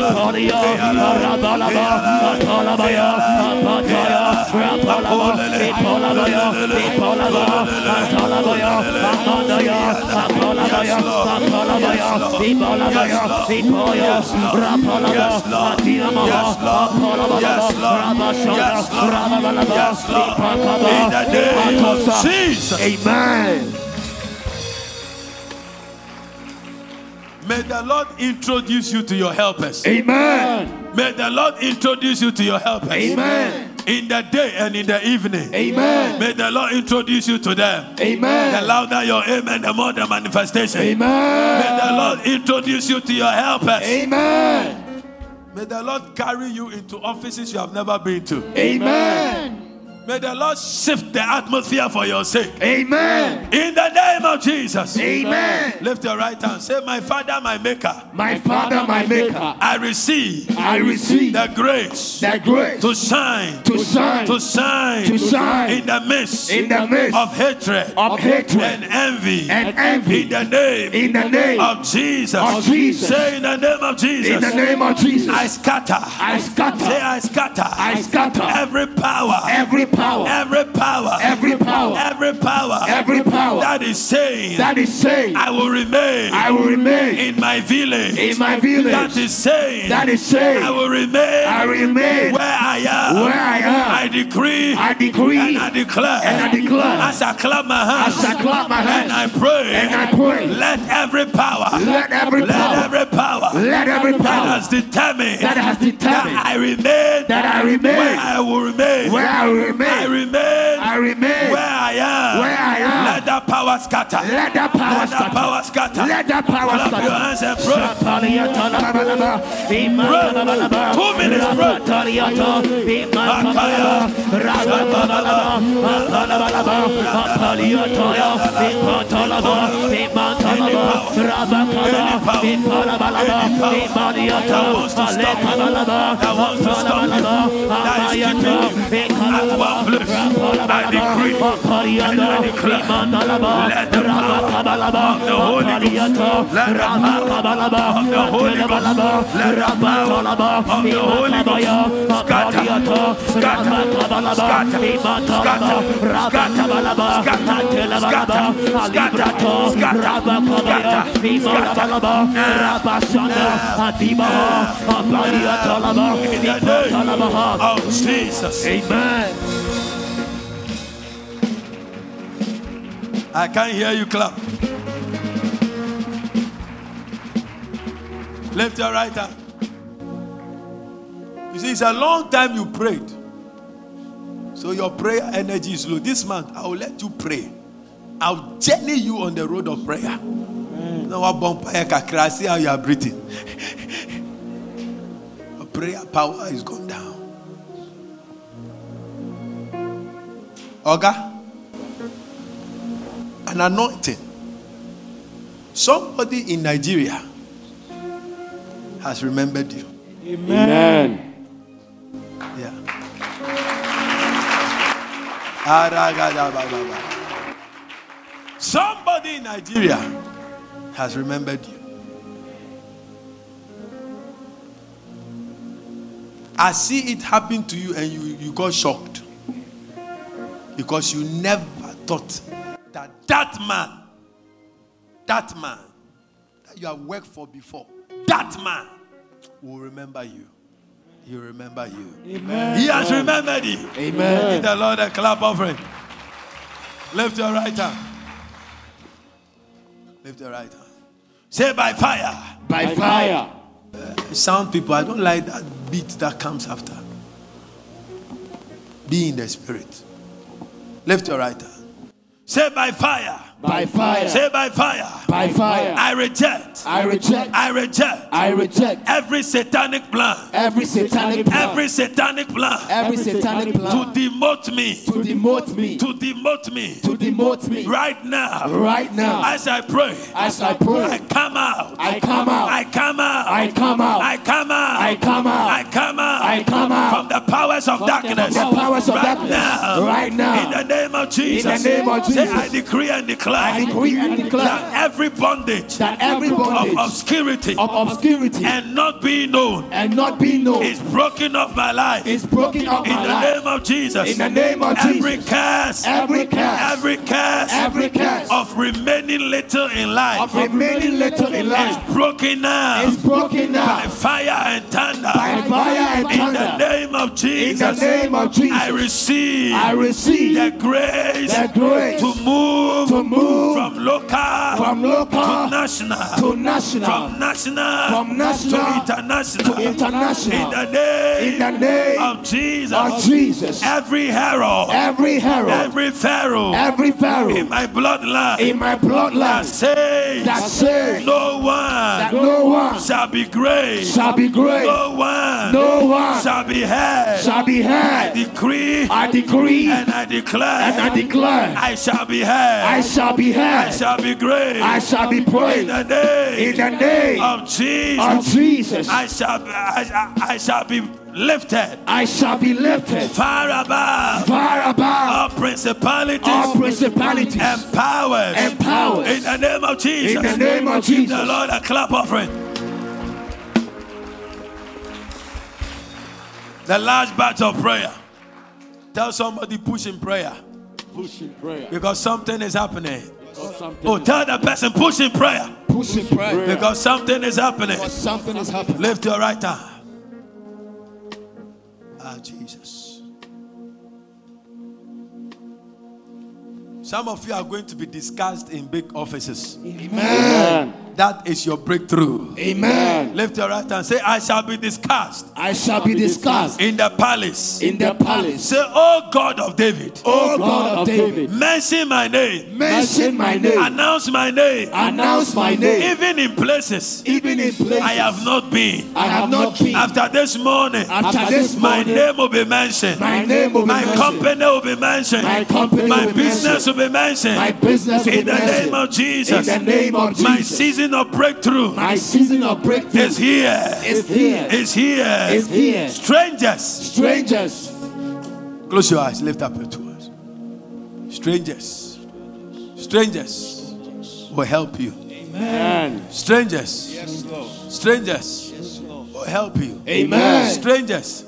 Kurana, kurana, baya, kurana, In the name of Jesus. Amen. May the Lord introduce you to your helpers. Amen. May the Lord introduce you to your helpers. Amen. In the day and in the evening. Amen. May the Lord introduce you to them. Amen. The Amen. louder your amen, the more the manifestation. Amen. May the Lord introduce you to your helpers. Amen. May the Lord carry you into offices you have never been to. Amen. May the Lord shift the atmosphere for your sake. Amen. In the name of Jesus. Amen. Lift your right hand. Say, My Father, my Maker, My Father, my Maker, I receive I receive the grace the grace to shine, to shine to shine, To shine in the midst in the midst of hatred of hatred and envy. and envy. In the name In the name of Jesus. of Jesus. Say, In the name of Jesus. In the name of Jesus, I scatter. I scatter. Say, I scatter. I scatter every power. every power, Every power. every power, Every power. every power that is saying that is saying I will remain I will remain in my village. in my village. That is saying That is saying I will remain I remain where I am. where I am. I decree I decree and I declare and I declare as I clap my hands as I clap my hands, and I pray and I pray. let every power Let every power, let every power Let every power that has determined that has determined that I remain that I remain where I will remain where I will I remain remain I remain where I am where I am. let that power scatter Let that power let that scatter. power scatter Let that power clap your scatter. hands and pray two minutes pray that wants to stop you that wants to stop you that is keeping you decree and let the the let the the let the the of Jesus Amen. I can't hear you clap. Lift your right hand. You see, it's a long time you prayed. So your prayer energy is low. This month, I will let you pray. I'll journey you on the road of prayer. Now, I bump kakra, see how you are breathing. Your prayer power is gone down. Oga, an anointing. Somebody in Nigeria has remembered you. Amen. Yeah. Aragadababa. Somebody in Nigeria has remembered you. I see it happen to you and you, you got shocked because you never thought that that man, that man that you have worked for before, that man will remember you. He will remember you. He has remembered you. Amen. Give the Lord a clap offering. Lift your right hand. Lift your right hand. Say by fire. By fire. Uh, sound people, I don't like that beat that comes after. Be in the spirit. Lift your right hand. Say by fire. By fire. Say by fire. By fire. I reject. I reject. I reject I reject every satanic plan. every satanic plan. Every satanic plan every satanic plan to demote me. to demote me. To demote me. To demote me. Right now. Right now. As I pray. As I I pray. come out. I come out. I come out. I come out. I come out. I come out. I come out. I come out. From the powers of darkness. the powers of darkness. Now. Right now. In the name of Jesus. In the name of Say, Jesus. I decree and declare. I decree and declare that every bondage that every bondage of obscurity of obscurity and not being known and not being known is broken off my life. is broken up in the name of Jesus. In the name of Jesus. every curse, Every curse. every curse, Every curse. of remaining little in life of remaining little in is life broken now is broken now by fire and thunder. by fire and in the thunder. name of Jesus, In the name of Jesus, I receive I receive the grace, the grace to move, to move from local from local to national to national, from national from national to international to international. in the name In the name of Jesus of Jesus. every hero Every herald, every pharaoh every in my bloodline. In my that bloodline says that says no one that no one shall be great. shall be great, no one no one shall be heard. shall be I decree I decree and I declare and I declare I shall be heard. I shall be had. I shall be great. I shall be in the name in the name of Jesus. of Jesus. I shall I, I, I shall be lifted I shall be lifted far above far above all principalities all principalities and powers and powers. in the name of Jesus. In the name of Give Jesus. the Lord a clap offering. The last batch of prayer. Tell somebody push in prayer Pushing prayer. because something is happening. Something Oh, tell the person push in prayer Pushing prayer. because something is happening. Something is happening. Lift your right hand. Ah, Jesus. Some of you are going to be discussed in big offices. Amen. That is your breakthrough. Amen. Lift your right hand. Say, I shall be discussed I shall be discussed in the palace. in the palace. Say, Oh God of David, O God of David, mention my name, mention my name, announce my name, announce my name, even in places even in places I have not been. I have not been. After this morning, After this morning. my name will be mentioned. my name will be mentioned. My mentioned. company will be mentioned. My company My will be business mentioned. will be mentioned. My business will In be the mentioned. name of Jesus. In the name of Jesus. My Jesus. Season of breakthrough My season of breakthrough is here. is here. Is here. Is here. It's here. Strangers. Strangers, Close your eyes. Lift up your two hands. Strangers. Strangers will help you. and Strangers. Strangers will help you. Amen. Strangers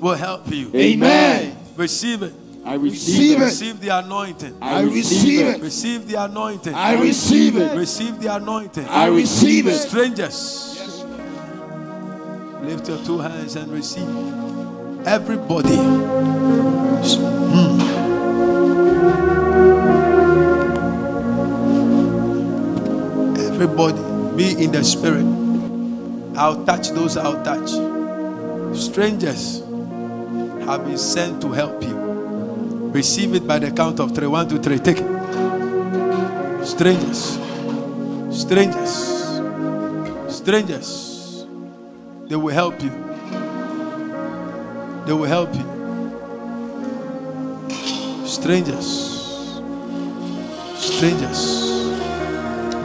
will help you. Amen. Receive it. I Receive receive it. it. Receive the anointing. I receive it. Receive the anointing. I receive it. Receive the anointing. I receive it. Strangers. Lift your two hands and receive. Everybody. Hmm. Everybody be in the spirit. I'll touch those I'll touch. Strangers have been sent to help you. Receive it by the count of three. One, two, three. Take it. Strangers. Strangers. Strangers. They will help you. They will help you. Strangers. Strangers.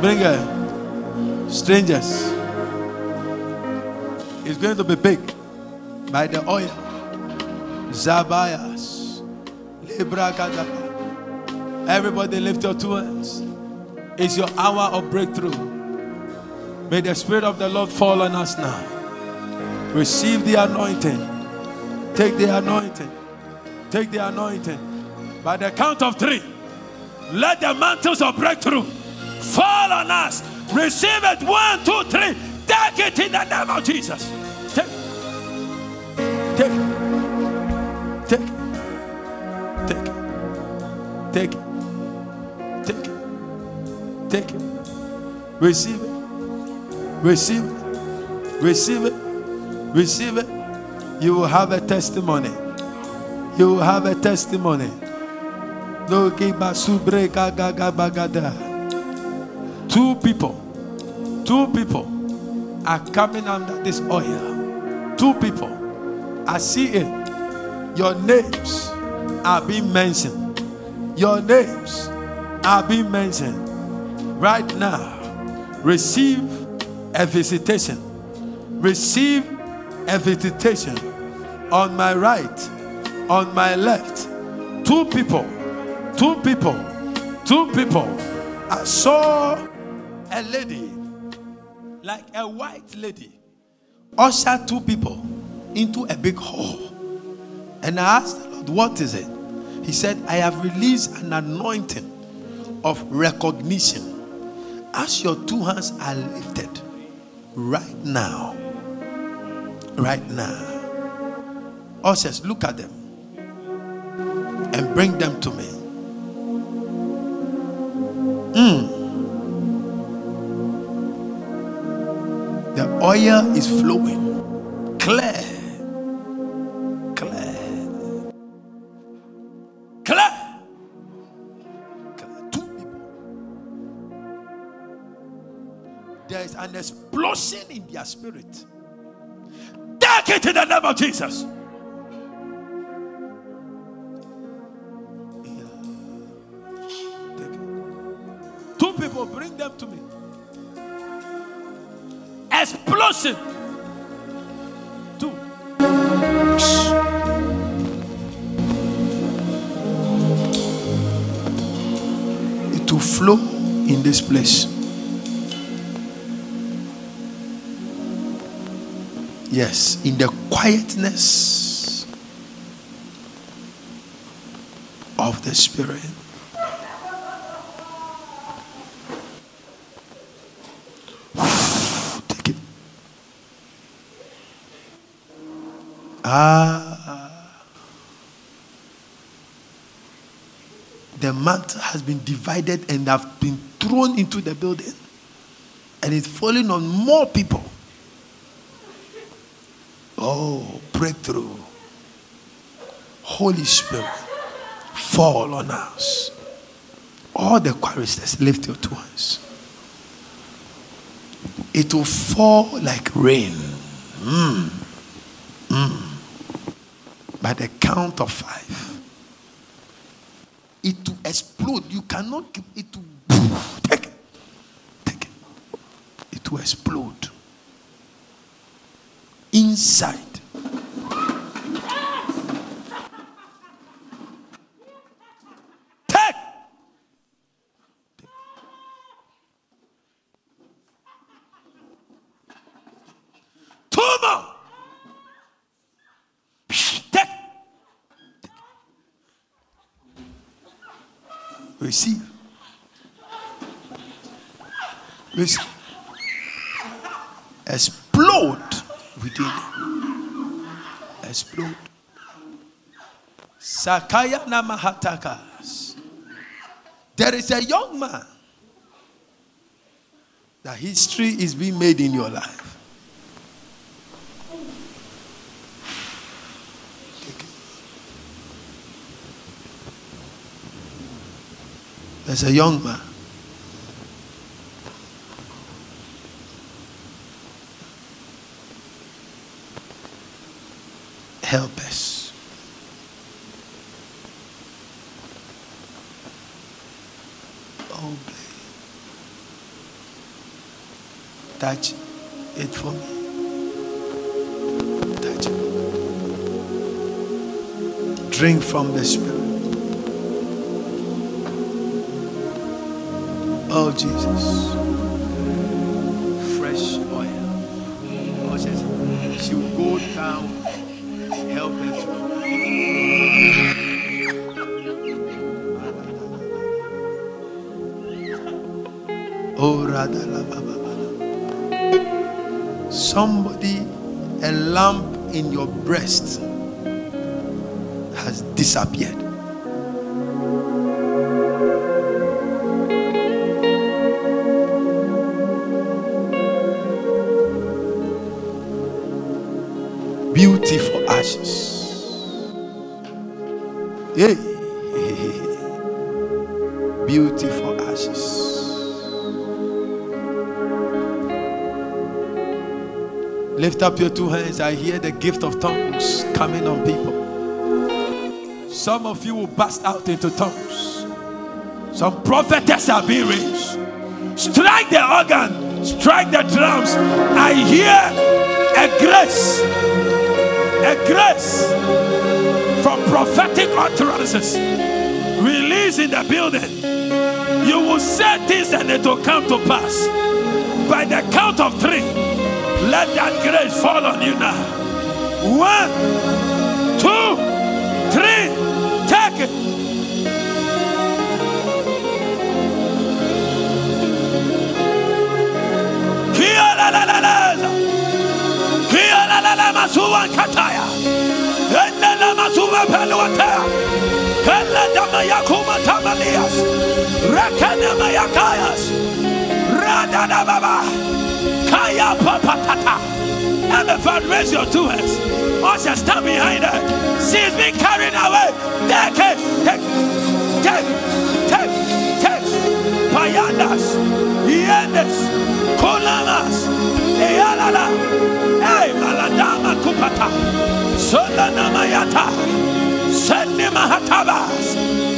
Bring her. Strangers. It's going to be big by the oil. Zabayas. Everybody lift your two hands. It's your hour of breakthrough. May the Spirit of the Lord fall on us now. Receive the anointing. Take the anointing. Take the anointing. By the count of three, let the mantles of breakthrough fall on us. Receive it. One, two, three. Take it in the name of Jesus. Take Take it. Take it. Take it. Take it. Receive it. Receive it. Receive it. Receive it. You will have a testimony. You will have a testimony. Two people, two people are coming under this oil. Two people. I see it. Your names are being mentioned. Your names are being mentioned. Right now, receive a visitation. Receive a visitation on my right, on my left. Two people, two people, two people. I saw a lady, like a white lady, usher two people into a big hall. And I asked the Lord, What is it? He said, I have released an anointing of recognition as your two hands are lifted right now. Right now. all says, look at them and bring them to me. Hmm. The oil is flowing. Clear. An explosion in their spirit. Take it in the name of Jesus. Two people, bring them to me. Explosion. Two. It will flow in this place. Yes, in the quietness of the Spirit. Take it. Ah. The mantle has been divided and have been thrown into the building. And it's falling on more people. Oh, breakthrough. Holy Spirit, fall on us. All the choristers, lift your two hands. It will fall like rain. Mm. Mm. By the count of five, it will explode. You cannot keep it. Will, take it. Take it. It will explode inside. Take. Two more. Take. Receive. Receive. Explode within you. Explode. Sakaya Namahatakas. There is a young man. The history is being made in your life. There's a young man. Help us. Oh. Touch it for me. Touch it. Drink from the Spirit. Oh, Jesus. Fresh oil. Oh, she will go down Somebody, a lamp in your breast has disappeared. Beauty for ashes. Hey. <laughs> Beauty for Lift up your two hands. I hear the gift of tongues coming on people. Some of you will burst out into tongues. Some prophetess are being raised. Strike the organ, strike the drums. I hear a grace, a grace from prophetic utterances released in the building. You will say this and it will come to pass. By the count of three, let that grace fall on you now. One, two, three, take it. Masuwa kataya. Enda la masuwa peluatea. Kella dama tamalias. Rekana mayakaya. Raise your two hands. Usher, stand behind her. She's been carried away. Take it. Take Take Take Take Payadas. Yendes. Kolamas. Eyalala. Hey, Maladama Kupata. Solana Mayata. Sende Mahatabas.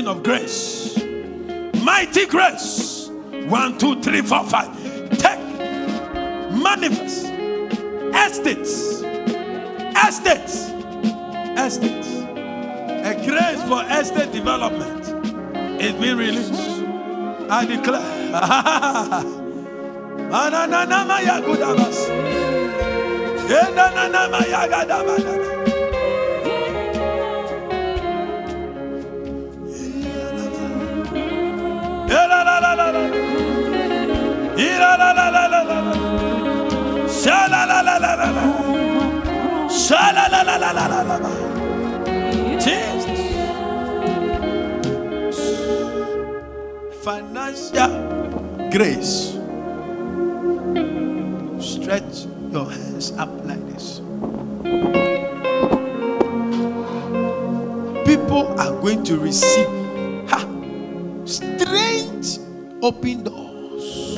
Of grace. Mighty grace. One, two, three, four, five. Take, manifest, estates, estates, estates. A grace for estate development is being released. I declare. <laughs> grace. Stretch your hands up like this. People are going to receive ha, strange open doors.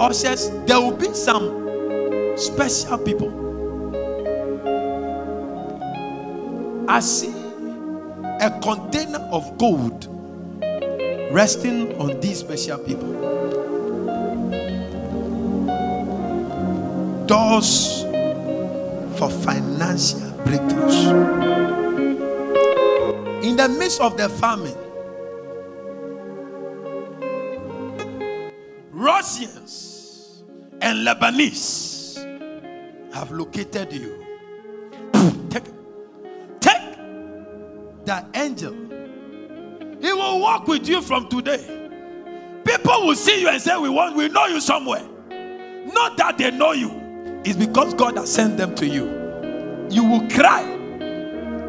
Ushers, there will be some special people. I see a container of gold resting on these special people. Doors for financial breakthroughs. In the midst of the famine, Russians and Lebanese have located you. Take, take the angel. Walk with you from today. People will see you and say, We want, we know you somewhere. Not that they know you, it's because God has sent them to you. You will cry.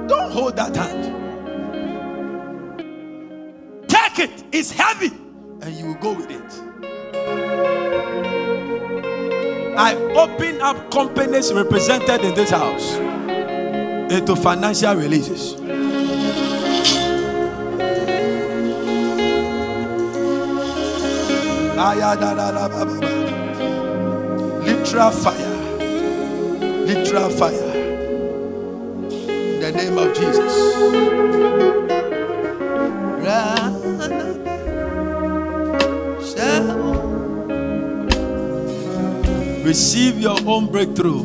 Don't hold that hand. Take it, it's heavy, and you will go with it. I open up companies represented in this house into financial releases. Literal fire. Literal fire. In the name of Jesus. Receive your own breakthrough.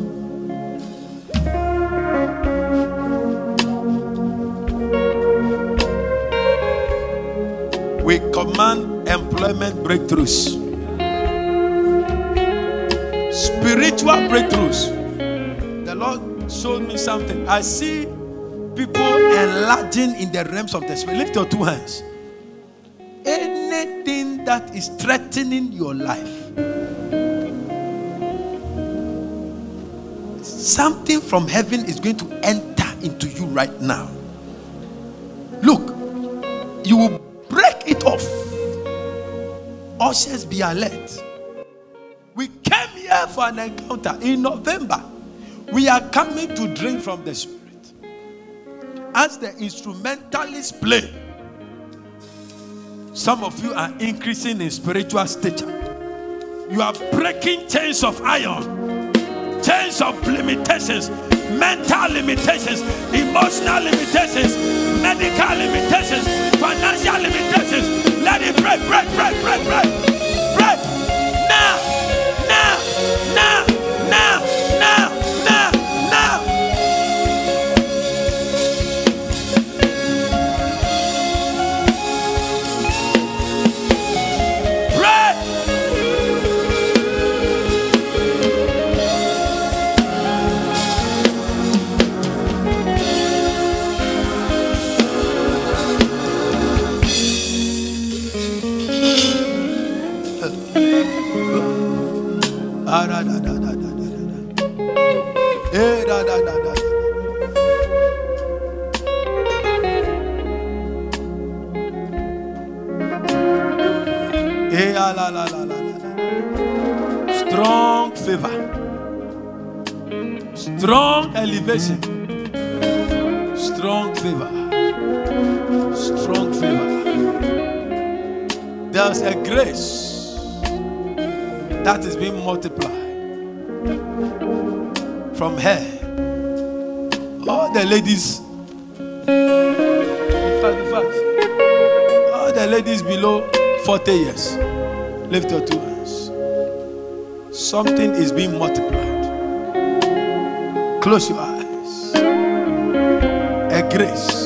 We command employment breakthroughs. Spiritual breakthroughs. The Lord showed me something. I see people enlarging in the realms of the spirit. Lift your two hands. Anything that is threatening your life, something from heaven is going to enter into you right now. Look, you will break it off. Ushers, be alert. We came here for an encounter in November. We are coming to drink from the Spirit. As the instrumentalists play, some of you are increasing in spiritual stature. You are breaking chains of iron, chains of limitations, mental limitations, emotional limitations, medical limitations, financial limitations. Let it break, break, break, break, break. Break. Now, now, now, now, favor, strong elevation, strong favor, strong favor. There's a grace that is being multiplied from her. All the ladies, all the ladies below 40 years, lift your two. Something is being multiplied. Close your eyes. A grace,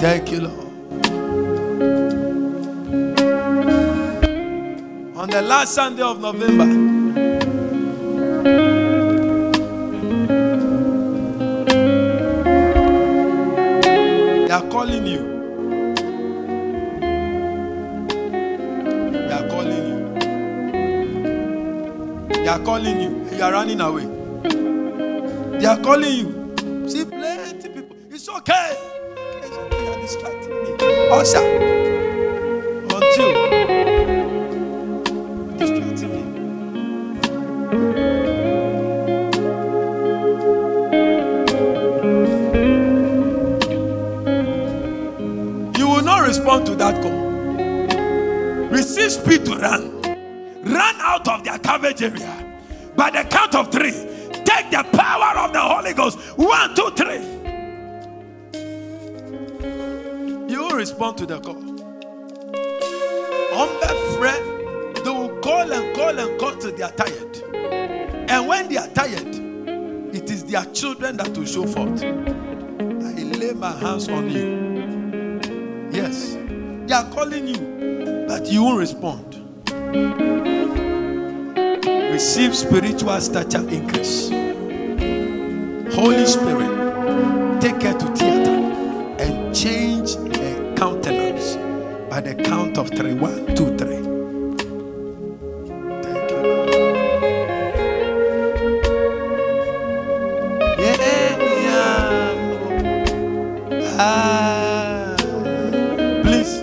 Thank you, Lord. On the last Sunday of November, They are calling you. They are calling you. They are calling you. You are running away. They are calling you. Usher. Distracting me. you will not respond to that call. Receive speed to run. Run out of their coverage area. To the call. On the friend, they will call and call and call till they are tired. And when they are tired, it is their children that will show forth. I lay my hands on you. Yes. They are calling you, but you won't respond. Receive spiritual stature increase. Holy Spirit, the count of three. One, two, three. Thank you. Yeah, yeah. Ah, please.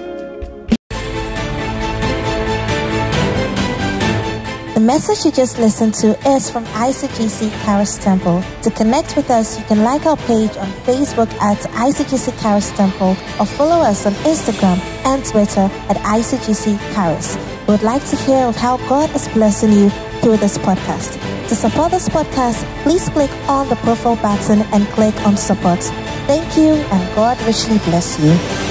The message you just listened to is from ICGC Karis Temple. To connect with us, you can like our page on Facebook at ICGC Karis Temple or follow us on Instagram and Twitter at ICGC Karis. We would like to hear of how God is blessing you through this podcast. To support this podcast, please click on the profile button and click on support. Thank you and God richly bless you.